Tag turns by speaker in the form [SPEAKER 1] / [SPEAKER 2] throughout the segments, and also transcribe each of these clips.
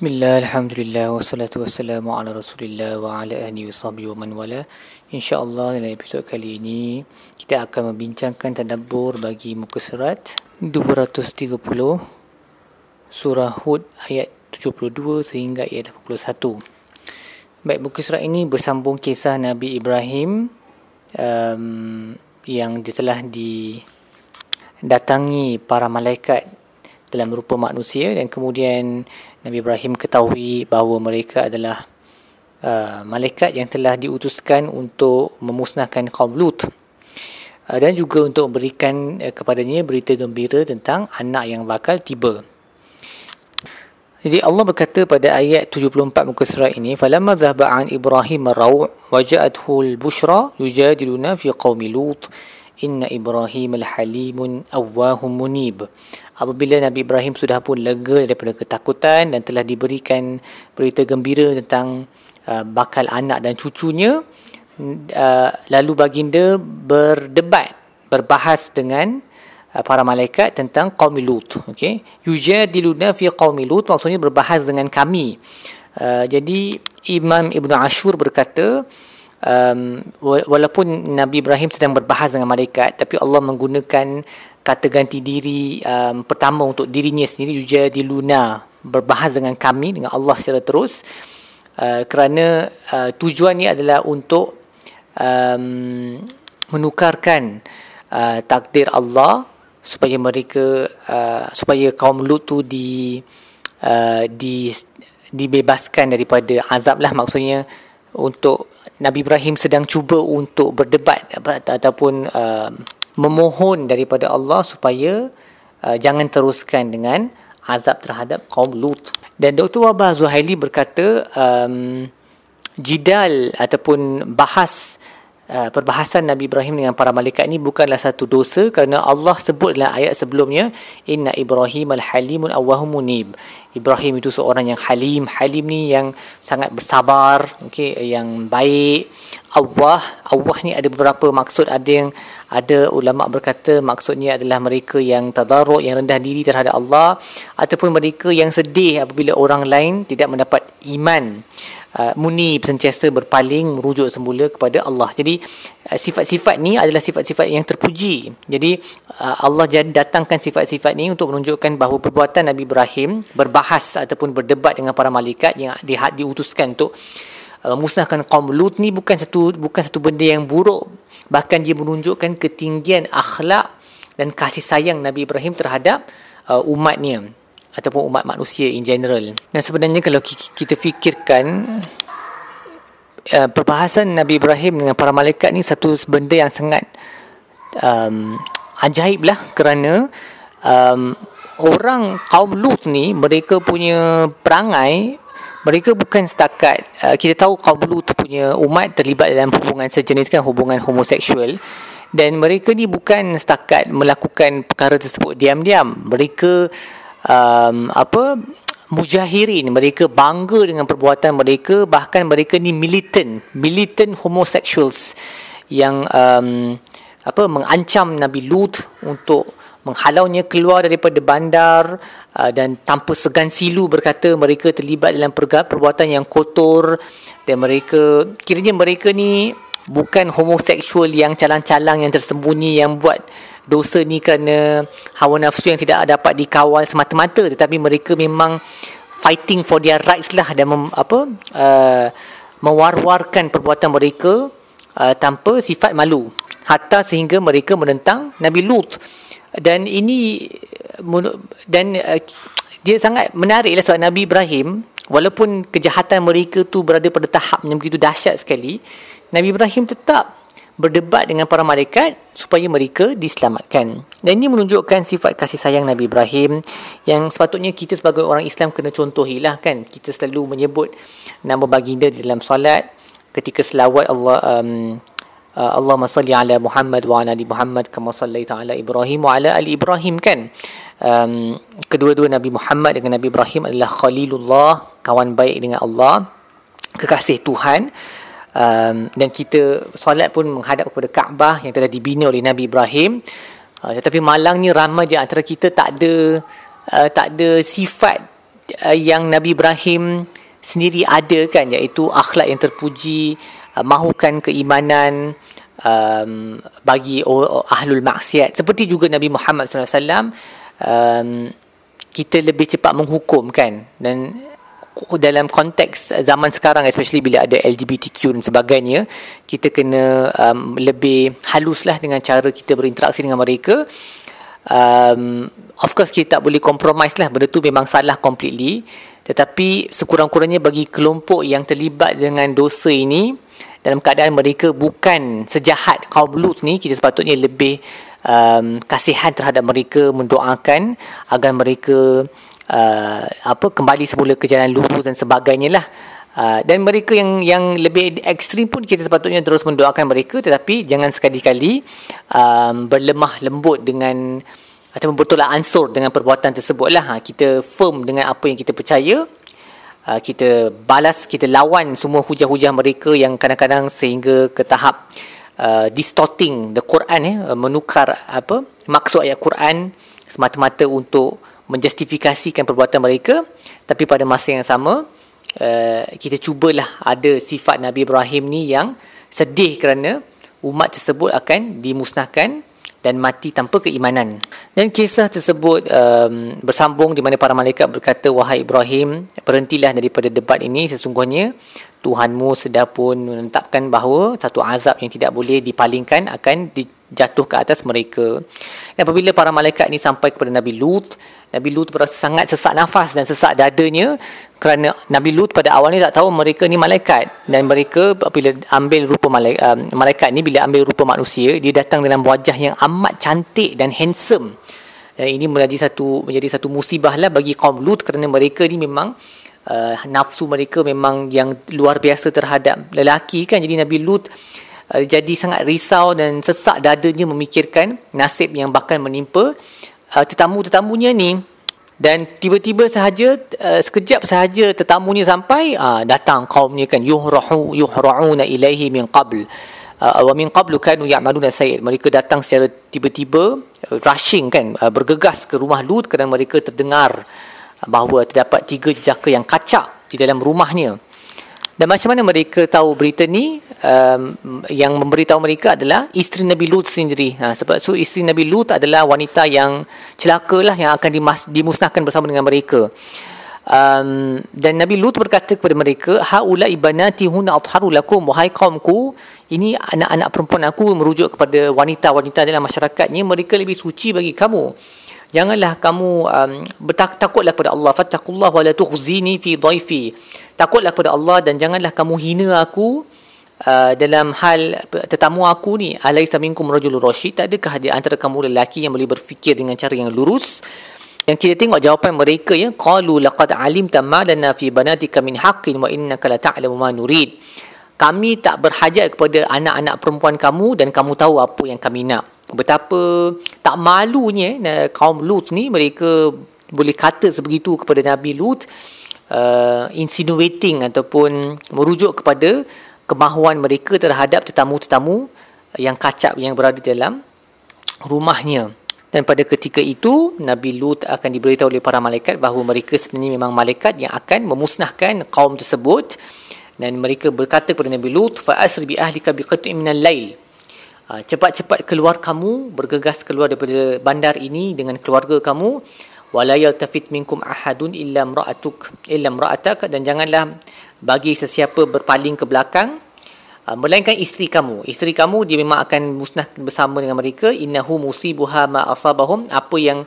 [SPEAKER 1] Bismillah, Alhamdulillah, wassalatu wassalamu ala rasulillah wa ala ahli wa sahbihi wa man wala. InsyaAllah dalam episod kali ini Kita akan membincangkan tadabbur bagi muka surat 230 Surah Hud ayat 72 sehingga ayat 81 Baik, muka surat ini bersambung kisah Nabi Ibrahim um, Yang dia telah didatangi para malaikat dalam rupa manusia dan kemudian Nabi Ibrahim ketahui bahawa mereka adalah uh, malaikat yang telah diutuskan untuk memusnahkan kaum Lut uh, dan juga untuk memberikan uh, kepadanya berita gembira tentang anak yang bakal tiba. Jadi Allah berkata pada ayat 74 muka surat ini, "Falamma dhahaba an Ibrahim ar-raw' wa al-bushra yujadiluna fi qaumi Lut." Inna Ibrahim al-halimun awwahum munib. Apabila Nabi Ibrahim sudah pun lega daripada ketakutan dan telah diberikan berita gembira tentang uh, bakal anak dan cucunya, uh, lalu baginda berdebat, berbahas dengan uh, para malaikat tentang kaum Lut. Okay? Yujadiluna fi qaum Lut maksudnya berbahas dengan kami. Uh, jadi Imam Ibn Ashur berkata, um, walaupun Nabi Ibrahim sedang berbahas dengan malaikat tapi Allah menggunakan kata ganti diri um, pertama untuk dirinya sendiri juga di luna berbahas dengan kami dengan Allah secara terus. Uh, kerana uh, tujuan ini adalah untuk um, menukarkan uh, takdir Allah supaya mereka uh, supaya kaum Lut tu di uh, di dibebaskan daripada azab lah. Maksudnya untuk Nabi Ibrahim sedang cuba untuk berdebat ataupun uh, memohon daripada Allah supaya uh, jangan teruskan dengan azab terhadap kaum Lut. Dan Dr. Wabah Zuhaili berkata um, jidal ataupun bahas Uh, perbahasan Nabi Ibrahim dengan para malaikat ini bukanlah satu dosa kerana Allah sebut dalam ayat sebelumnya inna Ibrahim al-halimun awwahum munib. Ibrahim itu seorang yang halim, halim ni yang sangat bersabar, okey, yang baik. Allah, Allah ni ada beberapa maksud, ada yang ada ulama berkata maksudnya adalah mereka yang tadarruk, yang rendah diri terhadap Allah ataupun mereka yang sedih apabila orang lain tidak mendapat iman uh, munib sentiasa berpaling merujuk semula kepada Allah. Jadi uh, sifat-sifat ni adalah sifat-sifat yang terpuji. Jadi uh, Allah datangkan sifat-sifat ni untuk menunjukkan bahawa perbuatan Nabi Ibrahim berbahas ataupun berdebat dengan para malaikat yang di, diutuskan untuk uh, musnahkan kaum Lut ni bukan satu bukan satu benda yang buruk. Bahkan dia menunjukkan ketinggian akhlak dan kasih sayang Nabi Ibrahim terhadap uh, umatnya ataupun umat manusia in general. Dan sebenarnya kalau kita fikirkan uh, perbahasan Nabi Ibrahim dengan para malaikat ni satu benda yang sangat um, ajaib lah kerana um, orang kaum Lut ni mereka punya perangai mereka bukan setakat uh, kita tahu kaum Lut punya umat terlibat dalam hubungan sejenis kan hubungan homoseksual dan mereka ni bukan setakat melakukan perkara tersebut diam-diam mereka um, apa mujahirin mereka bangga dengan perbuatan mereka bahkan mereka ni militant militant homosexuals yang um, apa mengancam Nabi Lut untuk menghalaunya keluar daripada bandar uh, dan tanpa segan silu berkata mereka terlibat dalam perbuatan yang kotor dan mereka kiranya mereka ni bukan homoseksual yang calang-calang yang tersembunyi yang buat dosa ni kerana hawa nafsu yang tidak dapat dikawal semata-mata. Tetapi mereka memang fighting for their rights lah dan mem, apa uh, mewar-warkan perbuatan mereka uh, tanpa sifat malu. Hatta sehingga mereka menentang Nabi Lut. Dan ini dan uh, dia sangat menarik lah sebab Nabi Ibrahim walaupun kejahatan mereka tu berada pada tahap yang begitu dahsyat sekali Nabi Ibrahim tetap berdebat dengan para malaikat supaya mereka diselamatkan. Dan ini menunjukkan sifat kasih sayang Nabi Ibrahim yang sepatutnya kita sebagai orang Islam kena contohilah kan. Kita selalu menyebut nama baginda di dalam solat ketika selawat Allah um, uh, Allahumma salli ala Muhammad wa ala ali Muhammad kama sallaita ala Ibrahim wa ala ali Ibrahim kan. Um, kedua-dua Nabi Muhammad dengan Nabi Ibrahim adalah khalilullah, kawan baik dengan Allah, kekasih Tuhan um, dan kita solat pun menghadap kepada Kaabah yang telah dibina oleh Nabi Ibrahim. Uh, tetapi malangnya ramai di antara kita tak ada uh, tak ada sifat uh, yang Nabi Ibrahim sendiri ada kan iaitu akhlak yang terpuji uh, mahukan keimanan um, bagi ahlul maksiat. Seperti juga Nabi Muhammad SAW um, kita lebih cepat menghukum kan dan dalam konteks zaman sekarang especially bila ada LGBTQ dan sebagainya kita kena um, lebih haluslah dengan cara kita berinteraksi dengan mereka. Um, of course kita tak boleh compromise lah. Benda tu memang salah completely. Tetapi sekurang-kurangnya bagi kelompok yang terlibat dengan dosa ini dalam keadaan mereka bukan sejahat kaum Lut ni kita sepatutnya lebih um, kasihan terhadap mereka mendoakan agar mereka uh, apa kembali semula ke jalan lurus dan sebagainya lah. Uh, dan mereka yang yang lebih ekstrim pun kita sepatutnya terus mendoakan mereka tetapi jangan sekali-kali um, berlemah lembut dengan atau bertolak ansur dengan perbuatan tersebut lah. Ha, kita firm dengan apa yang kita percaya. Uh, kita balas kita lawan semua hujah-hujah mereka yang kadang-kadang sehingga ke tahap uh, distorting the Quran eh, menukar apa maksud ayat Quran semata-mata untuk menjustifikasikan perbuatan mereka tapi pada masa yang sama uh, kita cubalah ada sifat Nabi Ibrahim ni yang sedih kerana umat tersebut akan dimusnahkan dan mati tanpa keimanan. Dan kisah tersebut um, bersambung di mana para malaikat berkata, Wahai Ibrahim, berhentilah daripada debat ini sesungguhnya Tuhanmu sedar pun menetapkan bahawa satu azab yang tidak boleh dipalingkan akan dijatuh ke atas mereka. Dan apabila para malaikat ini sampai kepada Nabi Lut, Nabi Lut berasa sangat sesak nafas dan sesak dadanya kerana Nabi Lut pada awalnya tak tahu mereka ni malaikat dan mereka bila ambil rupa malaikat, um, malaikat ni bila ambil rupa manusia dia datang dalam wajah yang amat cantik dan handsome dan ini menjadi satu menjadi satu musibah lah bagi kaum Lut kerana mereka ni memang uh, nafsu mereka memang yang luar biasa terhadap lelaki kan? Jadi Nabi Lut uh, jadi sangat risau dan sesak dadanya memikirkan nasib yang bakal menimpa uh, tetamu-tetamunya ni. Dan tiba-tiba sahaja uh, sekejap sahaja tetamunya sampai uh, datang kaumnya kan yuhrahu yuhrauna ilaihi min qabl. Uh, wa min qablu kanu ya'maluna sayyid mereka datang secara tiba-tiba uh, rushing kan uh, bergegas ke rumah Lut kerana mereka terdengar bahawa terdapat tiga jejaka yang kacak di dalam rumahnya dan macam mana mereka tahu berita ni um, yang memberitahu mereka adalah isteri Nabi Lut sendiri. Ha, sebab so isteri Nabi Lut adalah wanita yang celaka lah yang akan dimas, dimusnahkan bersama dengan mereka. Um, dan Nabi Lut berkata kepada mereka, Haula ibanati huna atharu lakum, wahai kaumku, ini anak-anak perempuan aku merujuk kepada wanita-wanita dalam masyarakatnya, mereka lebih suci bagi kamu janganlah kamu um, bertak- takutlah kepada Allah. Fattaqullah wa la tukhzini fi dhaifi. Takutlah kepada Allah dan janganlah kamu hina aku uh, dalam hal tetamu aku ni. Alaisa minkum rajulur rasyid. Tak adakah di antara kamu lelaki yang boleh berfikir dengan cara yang lurus? Yang kita tengok jawapan mereka ya. Qalu laqad alimta ma lana fi banatika min haqqin wa innaka la ta'lamu ma nurid. Kami tak berhajat kepada anak-anak perempuan kamu dan kamu tahu apa yang kami nak betapa tak malunya eh, kaum Lut ni mereka boleh kata sebegitu kepada Nabi Lut uh, insinuating ataupun merujuk kepada kemahuan mereka terhadap tetamu-tetamu yang kacap yang berada dalam rumahnya. Dan pada ketika itu Nabi Lut akan diberitahu oleh para malaikat bahawa mereka sebenarnya memang malaikat yang akan memusnahkan kaum tersebut. Dan mereka berkata kepada Nabi Lut fa asri bi ahlika bi qat'in minal lail cepat-cepat keluar kamu bergegas keluar daripada bandar ini dengan keluarga kamu. Wala yaltafit minkum ahadun illa imra'atuk illa imra'atak. Dan janganlah bagi sesiapa berpaling ke belakang uh, melainkan isteri kamu. Isteri kamu dia memang akan musnah bersama dengan mereka. Innahu musibuha ma asabahum. Apa yang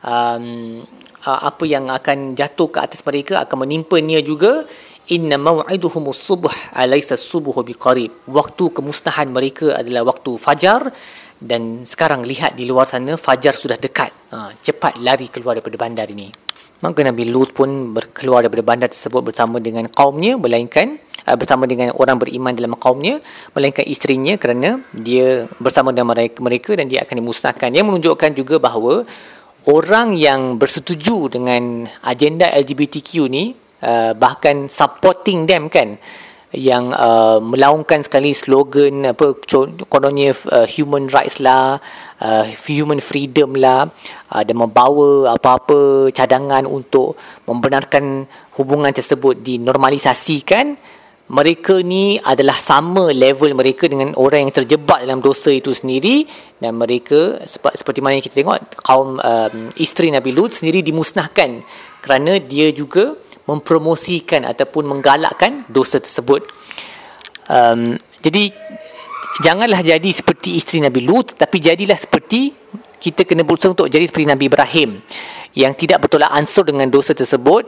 [SPEAKER 1] um, apa yang akan jatuh ke atas mereka akan menimpa dia juga inna maw'iduhum as-subh alaysa as-subh biqarib. Waktu kemusnahan mereka adalah waktu fajar dan sekarang lihat di luar sana fajar sudah dekat. Ha, cepat lari keluar daripada bandar ini. Maka Nabi Lut pun berkeluar daripada bandar tersebut bersama dengan kaumnya melainkan uh, bersama dengan orang beriman dalam kaumnya melainkan isterinya kerana dia bersama dengan mereka dan dia akan dimusnahkan. Yang menunjukkan juga bahawa orang yang bersetuju dengan agenda LGBTQ ni uh, bahkan supporting them kan yang uh, melaungkan sekali slogan apa kononnya uh, human rights lah uh, human freedom lah uh, dan membawa apa-apa cadangan untuk membenarkan hubungan tersebut dinormalisasikan mereka ni adalah sama level mereka dengan orang yang terjebak dalam dosa itu sendiri. Dan mereka seperti mana kita tengok kaum um, isteri Nabi Lut sendiri dimusnahkan kerana dia juga mempromosikan ataupun menggalakkan dosa tersebut. Um, jadi janganlah jadi seperti isteri Nabi Lut tapi jadilah seperti kita kena berusaha untuk jadi seperti Nabi Ibrahim yang tidak bertolak ansur dengan dosa tersebut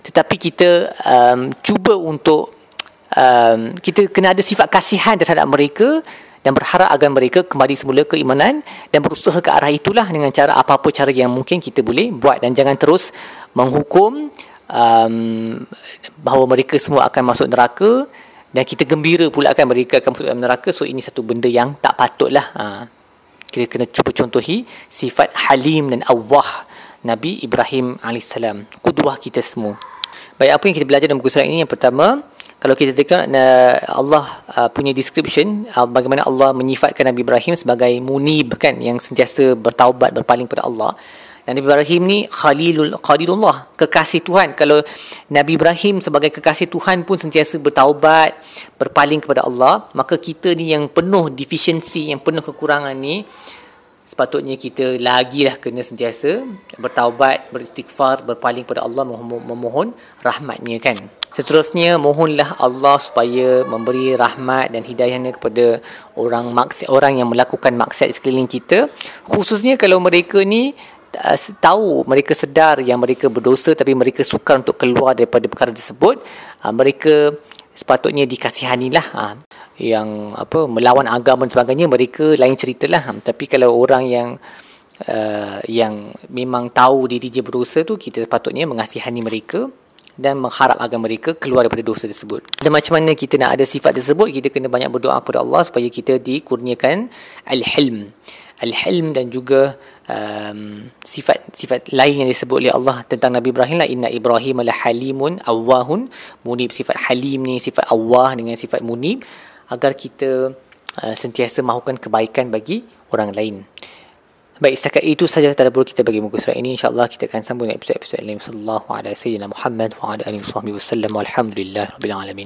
[SPEAKER 1] tetapi kita um, cuba untuk um, kita kena ada sifat kasihan terhadap mereka dan berharap agar mereka kembali semula keimanan dan berusaha ke arah itulah dengan cara apa-apa cara yang mungkin kita boleh buat. Dan jangan terus menghukum um, bahawa mereka semua akan masuk neraka dan kita gembira pula akan mereka akan masuk dalam neraka. So ini satu benda yang tak patutlah ha. kita kena cuba contohi sifat halim dan awah Nabi Ibrahim AS kudwah kita semua. Baik apa yang kita belajar dalam buku surat ini? Yang pertama kalau kita tengok Allah uh, punya description uh, bagaimana Allah menyifatkan Nabi Ibrahim sebagai munib kan yang sentiasa bertaubat berpaling pada Allah Nabi Ibrahim ni khalilul khalilullah kekasih Tuhan kalau Nabi Ibrahim sebagai kekasih Tuhan pun sentiasa bertaubat berpaling kepada Allah maka kita ni yang penuh deficiency yang penuh kekurangan ni sepatutnya kita lagi lah kena sentiasa bertaubat, beristighfar, berpaling kepada Allah memohon, rahmatnya kan. Seterusnya mohonlah Allah supaya memberi rahmat dan hidayahnya kepada orang maksiat orang yang melakukan maksiat sekeliling kita khususnya kalau mereka ni uh, tahu mereka sedar yang mereka berdosa tapi mereka sukar untuk keluar daripada perkara tersebut uh, mereka sepatutnya dikasihanilah uh, yang apa melawan agama dan sebagainya mereka lain ceritalah tapi kalau orang yang uh, yang memang tahu diri dia berdosa tu kita sepatutnya mengasihani mereka dan mengharap agar mereka keluar daripada dosa tersebut. Dan macam mana kita nak ada sifat tersebut, kita kena banyak berdoa kepada Allah supaya kita dikurniakan al-hilm. Al-hilm dan juga um, sifat sifat lain yang disebut oleh Allah tentang Nabi Ibrahim lah inna Ibrahim la halimun awahun munib sifat halim ni sifat awah dengan sifat munib agar kita uh, sentiasa mahukan kebaikan bagi orang lain. Baik, setakat itu sahaja tadabbur kita bagi muka surat ini. InsyaAllah kita akan sambung episod-episod lain. Sallallahu alaihi wa sallam. Muhammad wa ala alihi wa sallam. Walhamdulillah. Rabbil alamin.